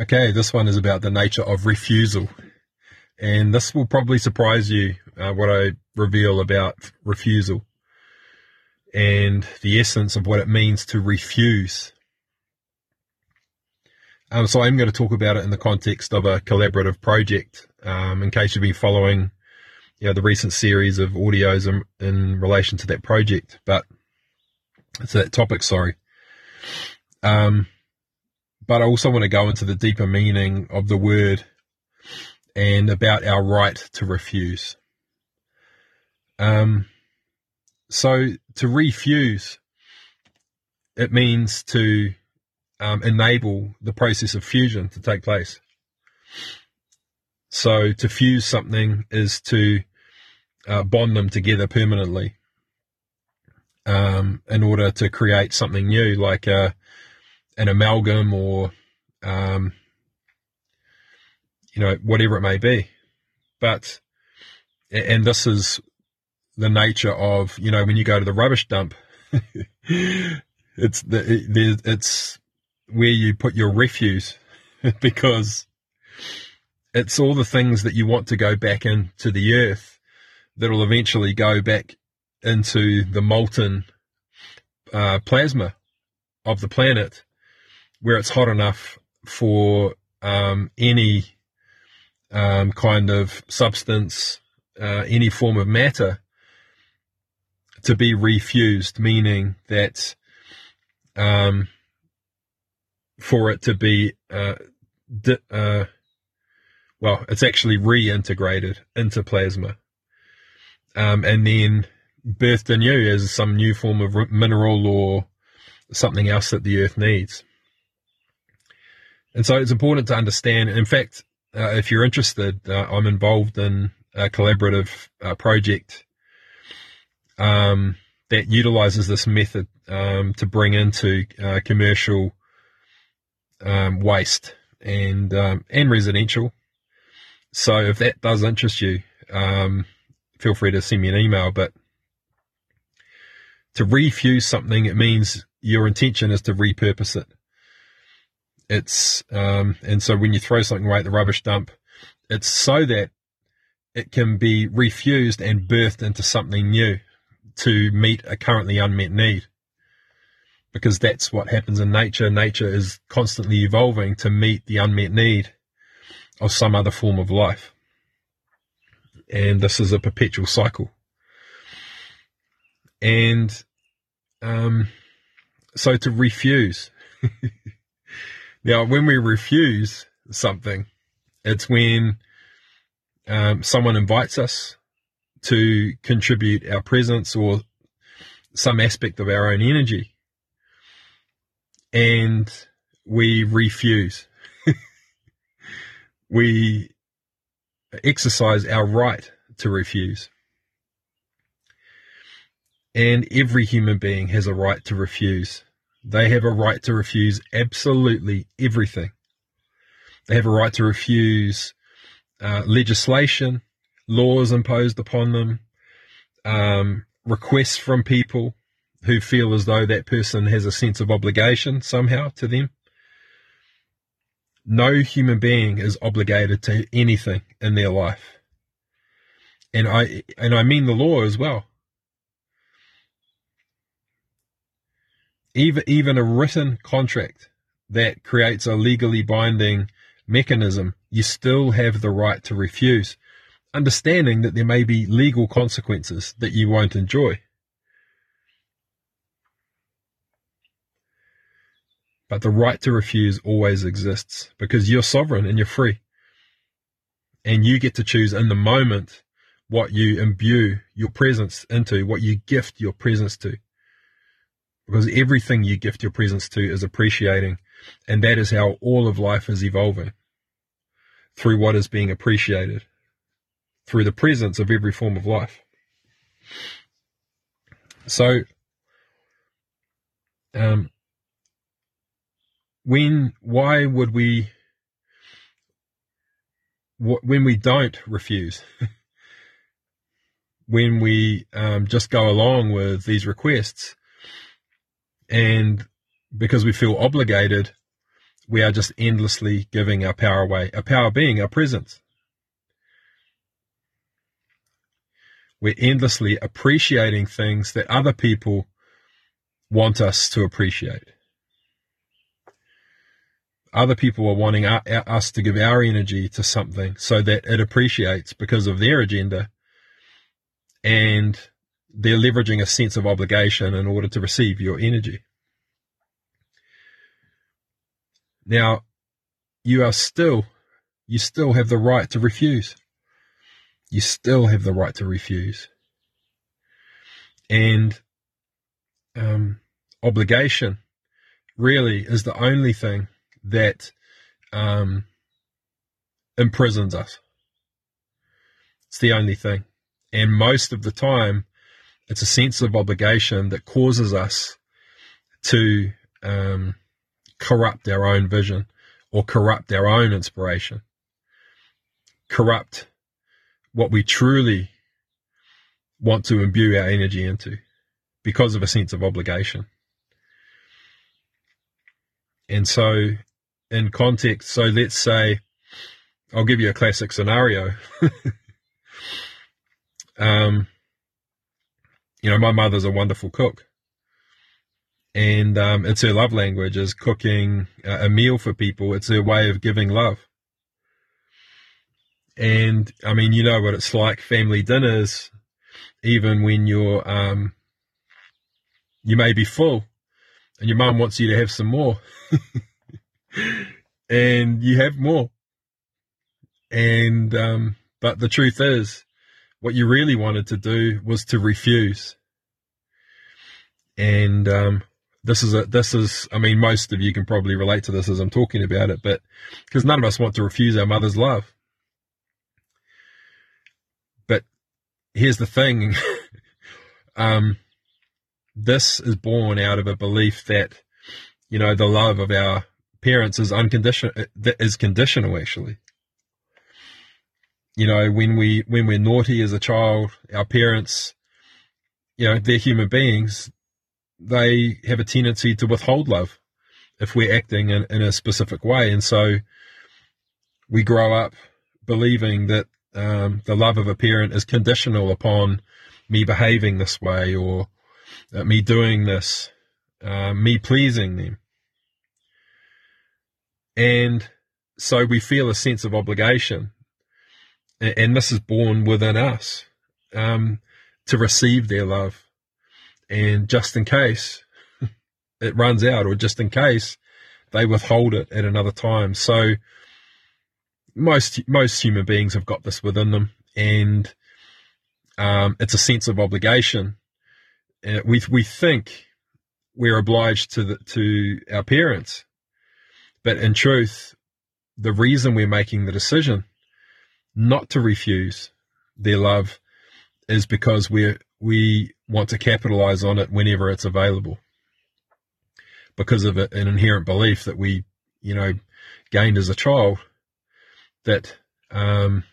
Okay, this one is about the nature of refusal. And this will probably surprise you uh, what I reveal about refusal and the essence of what it means to refuse. Um, so I'm going to talk about it in the context of a collaborative project. Um, in case you've been following, you know, the recent series of audios in, in relation to that project, but it's that topic. Sorry. Um, but I also want to go into the deeper meaning of the word and about our right to refuse. Um, so to refuse, it means to um, enable the process of fusion to take place. So to fuse something is to uh, bond them together permanently um, in order to create something new, like a, an amalgam or um, you know, whatever it may be. But, and this is the nature of, you know, when you go to the rubbish dump, it's the, it's where you put your refuse because it's all the things that you want to go back into the earth that'll eventually go back into the molten uh, plasma of the planet where it's hot enough for um, any um, kind of substance, uh, any form of matter to be refused, meaning that um, for it to be, uh, di- uh, well, it's actually reintegrated into plasma um, and then birthed anew as some new form of mineral or something else that the earth needs. And so it's important to understand. In fact, uh, if you're interested, uh, I'm involved in a collaborative uh, project um, that utilizes this method um, to bring into uh, commercial um, waste and um, and residential. So if that does interest you, um, feel free to send me an email. But to refuse something, it means your intention is to repurpose it. It's um, and so when you throw something away at the rubbish dump, it's so that it can be refused and birthed into something new to meet a currently unmet need. Because that's what happens in nature. Nature is constantly evolving to meet the unmet need of some other form of life. And this is a perpetual cycle. And um, so to refuse Now, when we refuse something, it's when um, someone invites us to contribute our presence or some aspect of our own energy, and we refuse. we exercise our right to refuse. And every human being has a right to refuse. They have a right to refuse absolutely everything. They have a right to refuse uh, legislation, laws imposed upon them, um, requests from people who feel as though that person has a sense of obligation somehow to them. No human being is obligated to anything in their life. And I, and I mean the law as well. Even even a written contract that creates a legally binding mechanism, you still have the right to refuse, understanding that there may be legal consequences that you won't enjoy. But the right to refuse always exists because you're sovereign and you're free. And you get to choose in the moment what you imbue your presence into, what you gift your presence to because everything you gift your presence to is appreciating. And that is how all of life is evolving through what is being appreciated, through the presence of every form of life. So, um, when, why would we, when we don't refuse, when we um, just go along with these requests, and because we feel obligated we are just endlessly giving our power away, our power being our presence. We're endlessly appreciating things that other people want us to appreciate. Other people are wanting us to give our energy to something so that it appreciates because of their agenda and they're leveraging a sense of obligation in order to receive your energy. Now, you are still, you still have the right to refuse. You still have the right to refuse. And um, obligation really is the only thing that um, imprisons us. It's the only thing. And most of the time, it's a sense of obligation that causes us to um, corrupt our own vision or corrupt our own inspiration, corrupt what we truly want to imbue our energy into because of a sense of obligation. And so, in context, so let's say, I'll give you a classic scenario. um, you know, my mother's a wonderful cook. And um, it's her love language is cooking a meal for people. It's her way of giving love. And I mean, you know what it's like family dinners, even when you're, um, you may be full and your mum wants you to have some more. and you have more. And, um, but the truth is, what you really wanted to do was to refuse. And, um, this is a, this is, I mean, most of you can probably relate to this as I'm talking about it, but because none of us want to refuse our mother's love. But here's the thing. um, this is born out of a belief that, you know, the love of our parents is unconditional, is conditional actually. You know, when we, when we're naughty as a child, our parents, you know, they're human beings. They have a tendency to withhold love if we're acting in, in a specific way. And so we grow up believing that um, the love of a parent is conditional upon me behaving this way or uh, me doing this, uh, me pleasing them. And so we feel a sense of obligation. And, this is born within us um, to receive their love. And just in case it runs out, or just in case they withhold it at another time. So most most human beings have got this within them, and um, it's a sense of obligation uh, we we think we're obliged to the, to our parents, but in truth, the reason we're making the decision not to refuse their love is because we we want to capitalize on it whenever it's available because of an inherent belief that we you know gained as a child that um,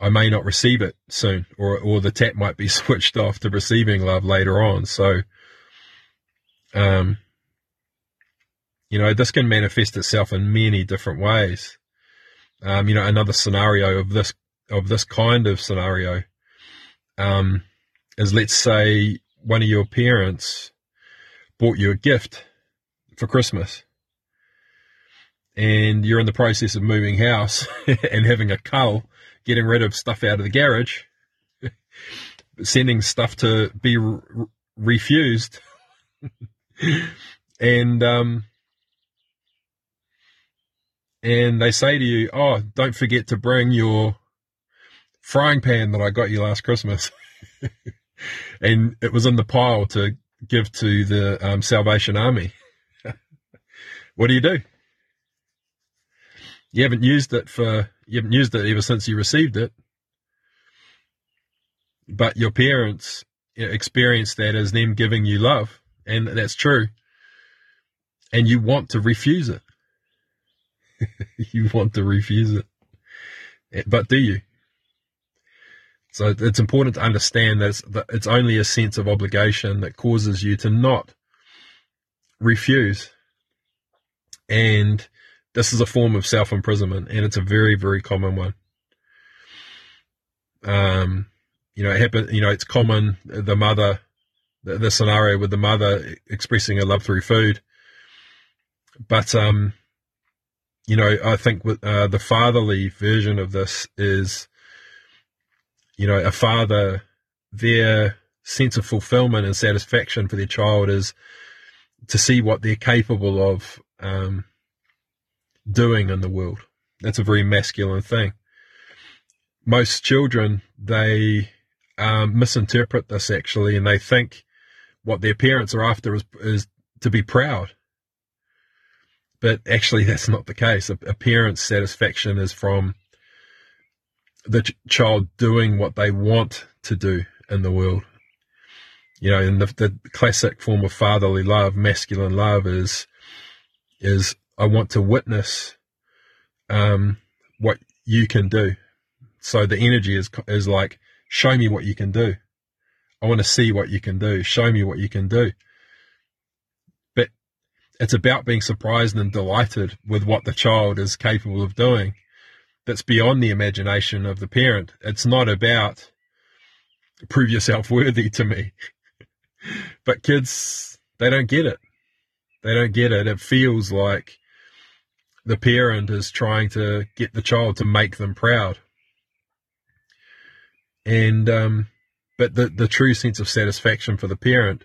I may not receive it soon, or or the tap might be switched off to receiving love later on. So, um, you know, this can manifest itself in many different ways. Um, you know, another scenario of this of this kind of scenario um, is let's say one of your parents bought you a gift for Christmas and you're in the process of moving house and having a cull getting rid of stuff out of the garage, sending stuff to be re- refused, and um, and they say to you, "Oh, don't forget to bring your frying pan that I got you last Christmas," and it was in the pile to give to the um, Salvation Army. what do you do? You haven't used it for you haven't used it ever since you received it. But your parents experience that as them giving you love, and that's true. And you want to refuse it. you want to refuse it. Eh, but do you? So it's important to understand that it's, that it's only a sense of obligation that causes you to not refuse And this is a form of self imprisonment, and it's a very, very common one. Um, you know, it happen, you know, it's common, the mother, the, the scenario with the mother expressing her love through food. But, um, you know, I think uh, the fatherly version of this is, you know, a father, their sense of fulfillment and satisfaction for their child is to see what they're capable of um, doing in the world. That's a very masculine thing. Most children, they um, misinterpret this actually, and they think what their parents are after is, is to be proud. But actually, that's not the case. A, a parent's satisfaction is from the ch- child doing what they want to do in the world. You know, and the, the classic form of fatherly love, masculine love, is is I want to witness um, what you can do. So the energy is is like, show me what you can do. I want to see what you can do. Show me what you can do. It's about being surprised and delighted with what the child is capable of doing. That's beyond the imagination of the parent. It's not about prove yourself worthy to me. but kids, they don't get it. They don't get it. It feels like the parent is trying to get the child to make them proud. And, um, but the, the true sense of satisfaction for the parent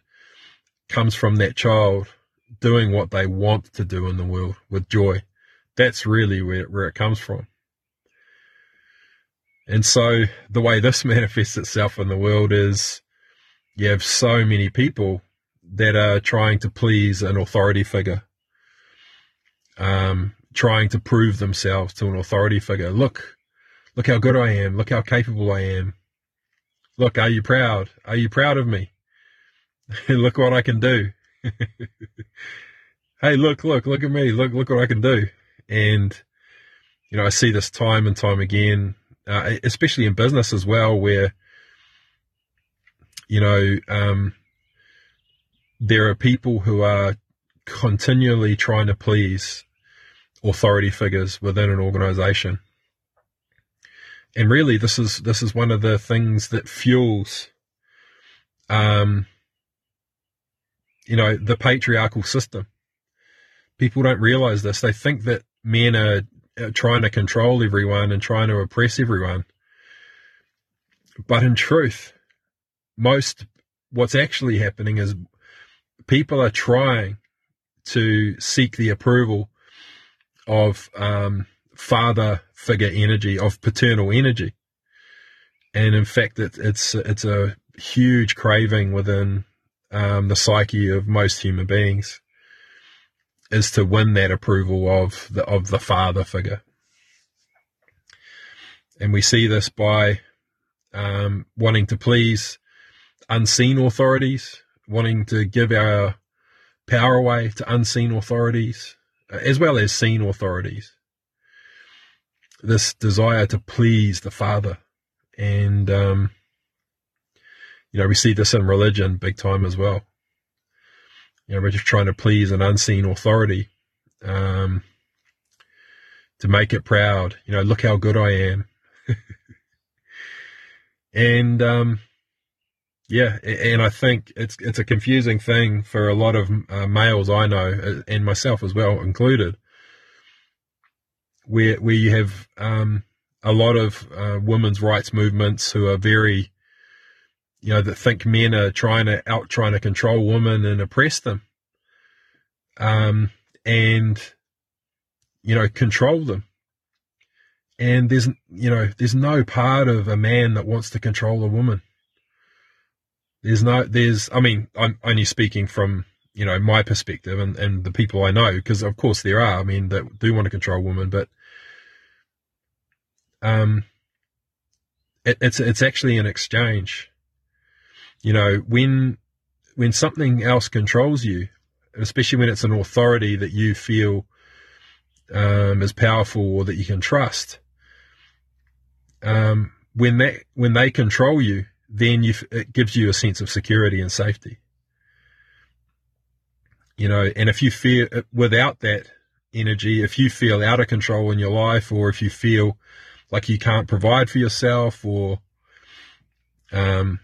comes from that child doing what they want to do in the world with joy. That's really where, where it comes from. And so the way this manifests itself in the world is you have so many people that are trying to please an authority figure, um, trying to prove themselves to an authority figure. Look, look how good I am. Look how capable I am. Look, are you proud? Are you proud of me? look what I can do. hey, look, look, look at me. Look, look what I can do. And, you know, I see this time and time again uh, especially in business as well, where you know um, there are people who are continually trying to please authority figures within an organization. And really, this is this is one of the things that fuels, um, you know, the patriarchal system. People don't realize this. They think that men are trying to control everyone and trying to oppress everyone. But in truth, most what's actually happening is people are trying to seek the approval of um, father figure energy, of paternal energy, and in fact, it, it's it's a huge craving within um, the psyche of most human beings is to win that approval of the of the father figure. And we see this by um, wanting to please unseen authorities, wanting to give our power away to unseen authorities, as well as seen authorities. This desire to please the Father. And, um, you know, we see this in religion big time as well. You know, we're just trying to please an unseen authority um, to make it proud. You know, look how good I am. and um, yeah, and I think it's it's a confusing thing for a lot of uh, males I know, uh, and myself as well included, where where you have um, a lot of uh, women's rights movements who are very you know, that think men are trying to out trying to control women and oppress them. Um, and, you know, control them. And there's, you know, there's no part of a man that wants to control a woman. There's no, there's, I mean, I'm only speaking from, you know, my perspective and, and the people I know, because of course there are, I mean, that do want to control women, but, um, it, it's, it's actually an exchange you know, when when something else controls you, especially when it's an authority that you feel um, is powerful or that you can trust, um, when that when they control you, then you it gives you a sense of security and safety. You know, and if you feel without that energy, if you feel out of control in your life, or if you feel like you can't provide for yourself, or um,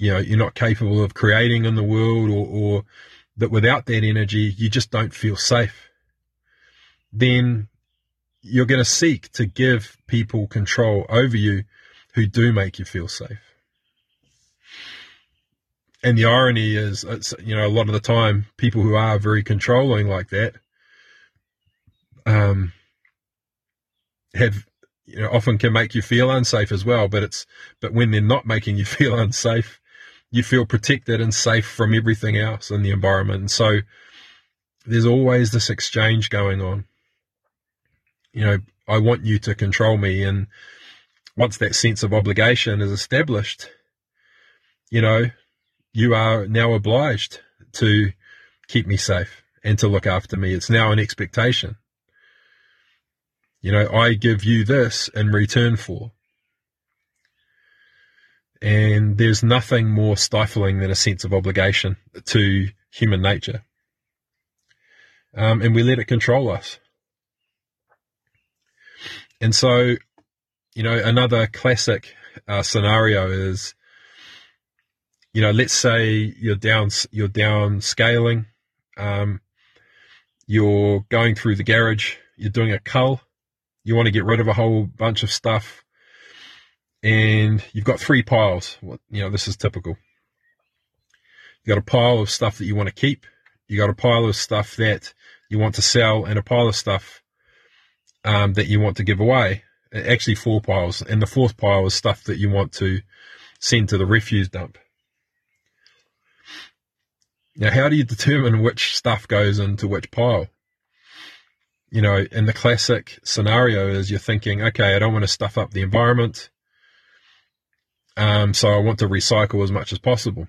you know you're not capable of creating in the world, or, or that without that energy you just don't feel safe, then you're going to seek to give people control over you who do make you feel safe. And the irony is, it's, you know, a lot of the time, people who are very controlling like that, um, have, you know, often can make you feel unsafe as well. But it's, but when they're not making you feel unsafe, you feel protected and safe from everything else in the environment. And so there's always this exchange going on. You know, I want you to control me. And once that sense of obligation is established, you know, you are now obliged to keep me safe and to look after me. It's now an expectation. You know, I give you this in return for. And there's nothing more stifling than a sense of obligation to human nature. Um, and we let it control us. And so, you know, another classic uh, scenario is you know, let's say you're down, you're down scaling, um, you're going through the garage, you're doing a cull, you want to get rid of a whole bunch of stuff, and you've got three piles. You know, this is typical. You got a pile of stuff that you want to keep, you got a pile of stuff that you want to sell, and a pile of stuff um, that you want to give away. Actually, four piles, and the fourth pile is stuff that you want to send to the refuse dump. Now, how do you determine which stuff goes into which pile? You know, in the classic scenario is you're thinking, okay, I don't want to stuff up the environment. Um, so I want to recycle as much as possible.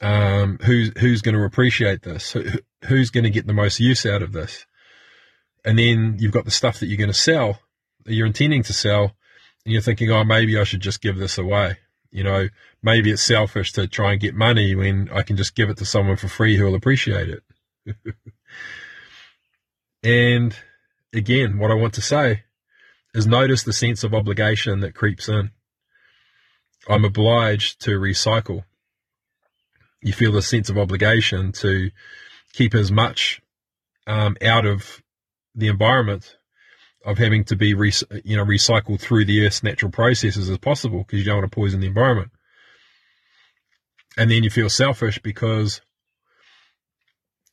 Um, who's, who's going to appreciate this? Who, who's going to get the most use out of this? And then you've got the stuff that you're going to sell, that you're intending to sell, and you're thinking, oh, maybe I should just give this away. You know, maybe it's selfish to try and get money when I can just give it to someone for free who will appreciate it. and again, what I want to say is notice the sense of obligation that creeps in. I'm obliged to recycle. You feel the sense of obligation to keep as much um, out of the environment of having to be you know recycled through the Earth's natural processes as possible because you don't want to poison the environment. And then you feel selfish because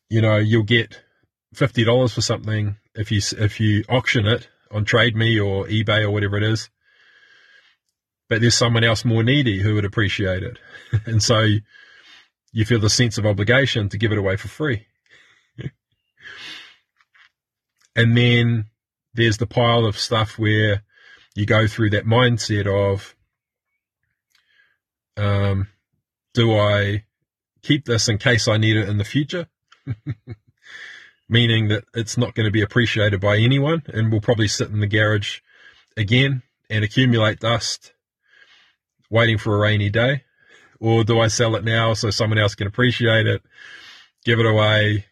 you know you'll get fifty dollars for something if you if you auction it on Trade Me or eBay or whatever it is. But there's someone else more needy who would appreciate it, and so you feel the sense of obligation to give it away for free. and then there's the pile of stuff where you go through that mindset of, um, do I keep this in case I need it in the future? Meaning that it's not going to be appreciated by anyone and will probably sit in the garage again and accumulate dust waiting for a rainy day? Or do I sell it now so someone else can appreciate it, give it away,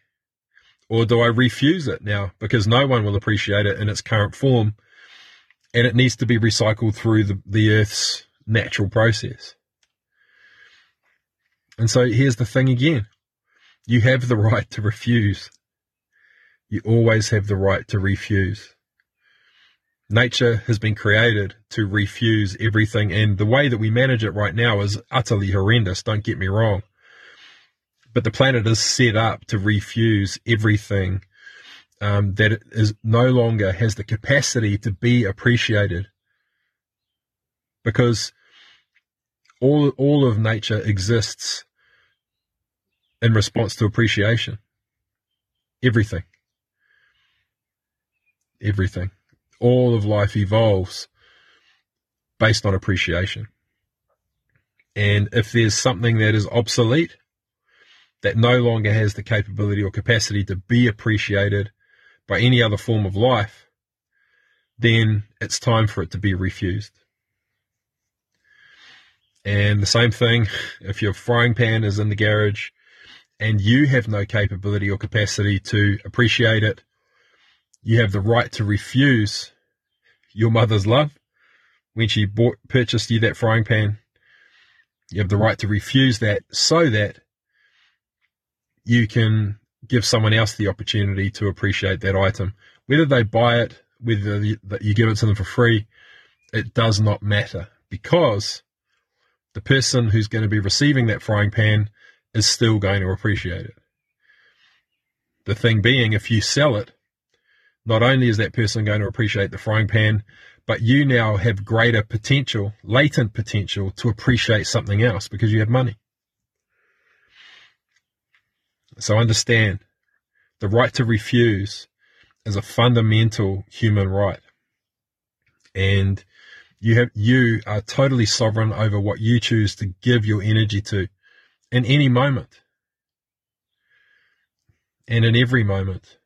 or do I refuse it now because no one will appreciate it in its current form and it needs to be recycled through the, the Earth's natural process? And so here's the thing again you have the right to refuse. You always have the right to refuse. Nature has been created to refuse everything, and the way that we manage it right now is utterly horrendous, don't get me wrong. But the planet is set up to refuse everything um, that is no longer has the capacity to be appreciated. Because all all of nature exists in response to appreciation. Everything. Everything all of life evolves based on appreciation and if there's something that is obsolete that no longer has the capability or capacity to be appreciated by any other form of life, then it's time for it to be refused. And the same thing, if your frying pan is in the garage and you have no capability or capacity to appreciate it, you have the right to refuse your mother's love when she bought, purchased you that frying pan. You have the right to refuse that so that you can give someone else the opportunity to appreciate that item. Whether they buy it, whether you give it to them for free, it does not matter because the person who's going to be receiving that frying pan is still going to appreciate it. The thing being, if you sell it, not only is that person going to appreciate the frying pan, but you now have greater potential, latent potential to appreciate something else because you have money. So understand the right to refuse is a fundamental human right. And you have, you are totally sovereign over what you choose to give your energy to in any moment and in every moment.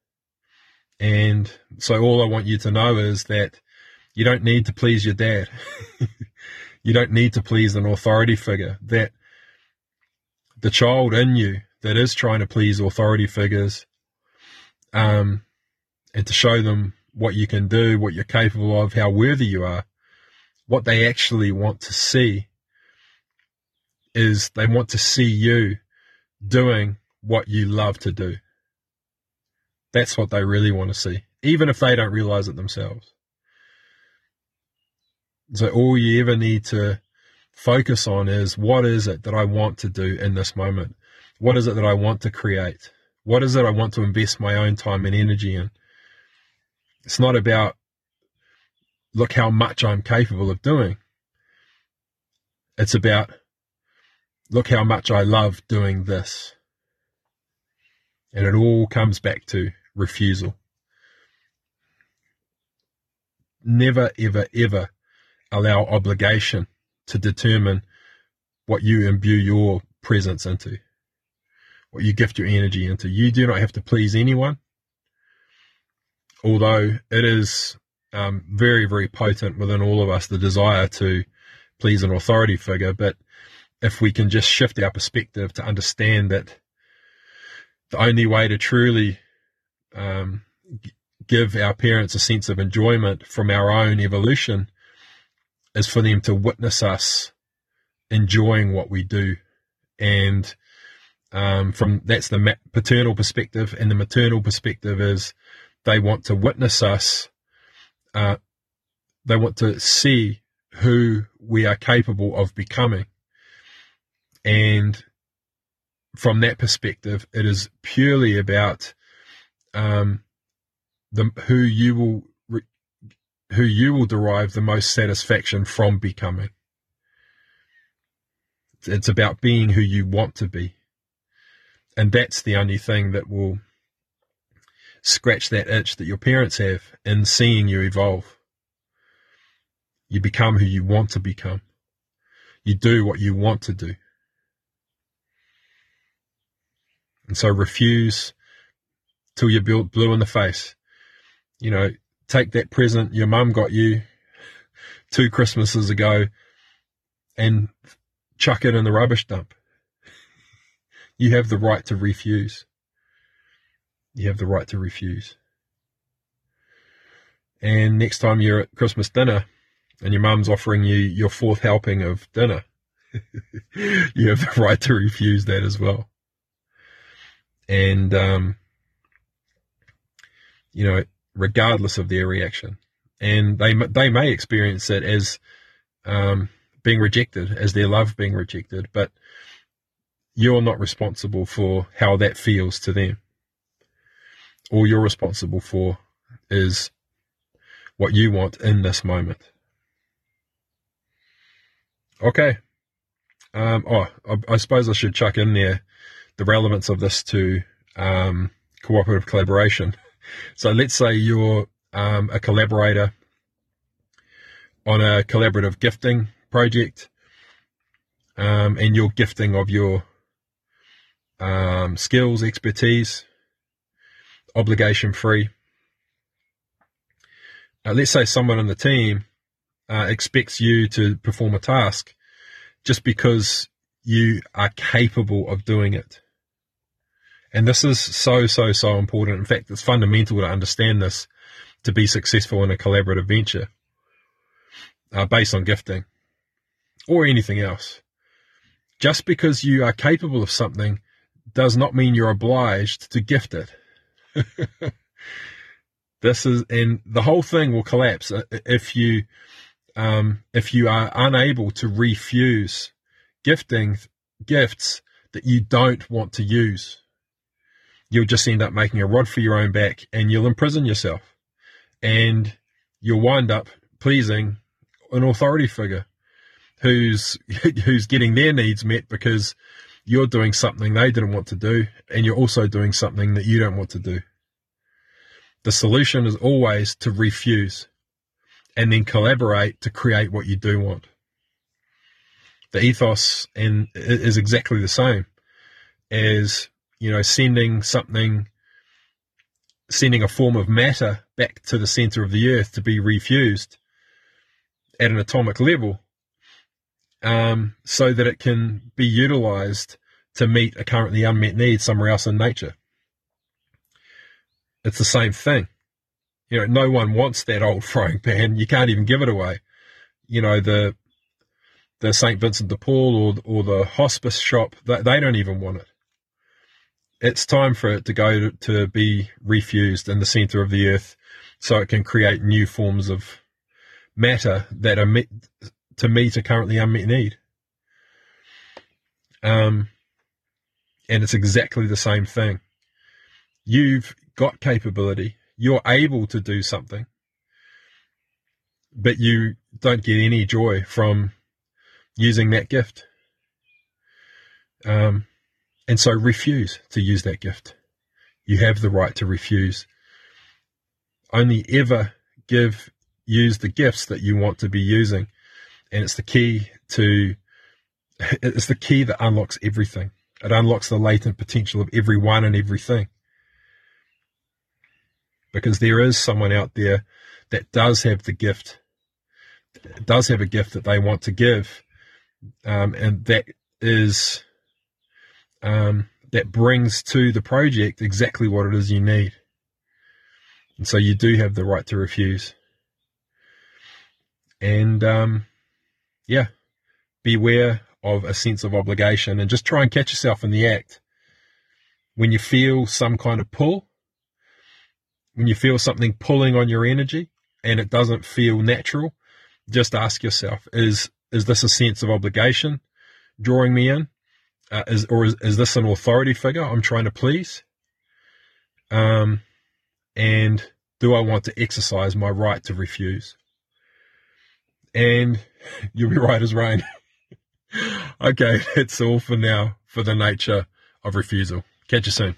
And so all I want you to know is that you don't need to please your dad. you don't need to please an authority figure. That the child in you that is trying to please authority figures, um, and to show them what you can do, what you're capable of, how worthy you are, what they actually want to see is they want to see you doing what you love to do. That's what they really want to see, even if they don't realize it themselves. So all you ever need to focus on is what is it that I want to do in this moment? What is it that I want to create? What is it I want to invest my own time and energy in? It's not about look how much I'm capable of doing. It's about look how much I love doing this. And it all comes back to refusal. Never, ever, ever allow obligation to determine what you imbue your presence into, what you gift your energy into. You do not have to please anyone, although it is um, very, very potent within all of us, the desire to please an authority figure. But if we can just shift our perspective to understand that the only way to truly um, give our parents a sense of enjoyment from our own evolution is for them to witness us enjoying what we do. And um, from that's the paternal perspective, and the maternal perspective is they want to witness us. Uh, they want to see who we are capable of becoming. And from that perspective, it is purely about um, the who you will who you will derive the most satisfaction from becoming. It's about being who you want to be. And that's the only thing that will scratch that itch that your parents have in seeing you evolve. You become who you want to become. You do what you want to do. And so refuse till you're blue in the face. You know, take that present your mum got you two Christmases ago and chuck it in the rubbish dump. You have the right to refuse. You have the right to refuse. And next time you're at Christmas dinner and your mum's offering you your fourth helping of dinner, you have the right to refuse that as well. And, um, you know, regardless of their reaction. And they, they may experience it as um, being rejected, as their love being rejected, but you're not responsible for how that feels to them. All you're responsible for is what you want in this moment. Okay. Um, oh, I, I, suppose I should chuck in there the relevance of this to um, cooperative collaboration. So let's say you're um, a collaborator on a collaborative gifting project, um, and you're gifting of your um, skills, expertise, obligation free. Uh, let's say someone on the team uh, expects you to perform a task just because you are capable of doing it. And this is so, so, so important. In fact, it's fundamental to understand this to be successful in a collaborative venture uh, based on gifting or anything else. Just because you are capable of something does not mean you're obliged to gift it. this is, and the whole thing will collapse if you, um, if you are unable to refuse gifting gifts that you don't want to use. You'll just end up making a rod for your own back and you'll imprison yourself. And you'll wind up pleasing an authority figure who's who's getting their needs met because you're doing something they didn't want to do and you're also doing something that you don't want to do. The solution is always to refuse and then collaborate to create what you do want. The ethos and is exactly the same as, you know, sending something, sending a form of matter back to the center of the earth to be refused at an atomic level um, so that it can be utilized to meet a currently unmet need somewhere else in nature. It's the same thing. You know, no one wants that old frying pan. You can't even give it away. You know, the the St. Vincent de Paul or, or the hospice shop, they, they don't even want it. It's time for it to go to, be refused in the center of the earth so it can create new forms of matter that are met, to meet a currently unmet need. Um, and it's exactly the same thing. You've got capability. You're able to do something, but you don't get any joy from using that gift. Um, and so refuse to use that gift. You have the right to refuse. Only ever give, use the gifts that you want to be using. And it's the key to, it's the key that unlocks everything. It unlocks the latent potential of everyone and everything. Because there is someone out there that does have the gift, does have a gift that they want to give. Um, and that is, um, that brings to the project exactly what it is you need. And so you do have the right to refuse. And, um, yeah, beware of a sense of obligation and just try and catch yourself in the act. When you feel some kind of pull, when you feel something pulling on your energy and it doesn't feel natural, just ask yourself, is, is this a sense of obligation drawing me in? Uh, is, or is, is this an authority figure I'm trying to please? Um, and do I want to exercise my right to refuse? And you'll be right as rain. okay, that's all for now for the nature of refusal. Catch you soon.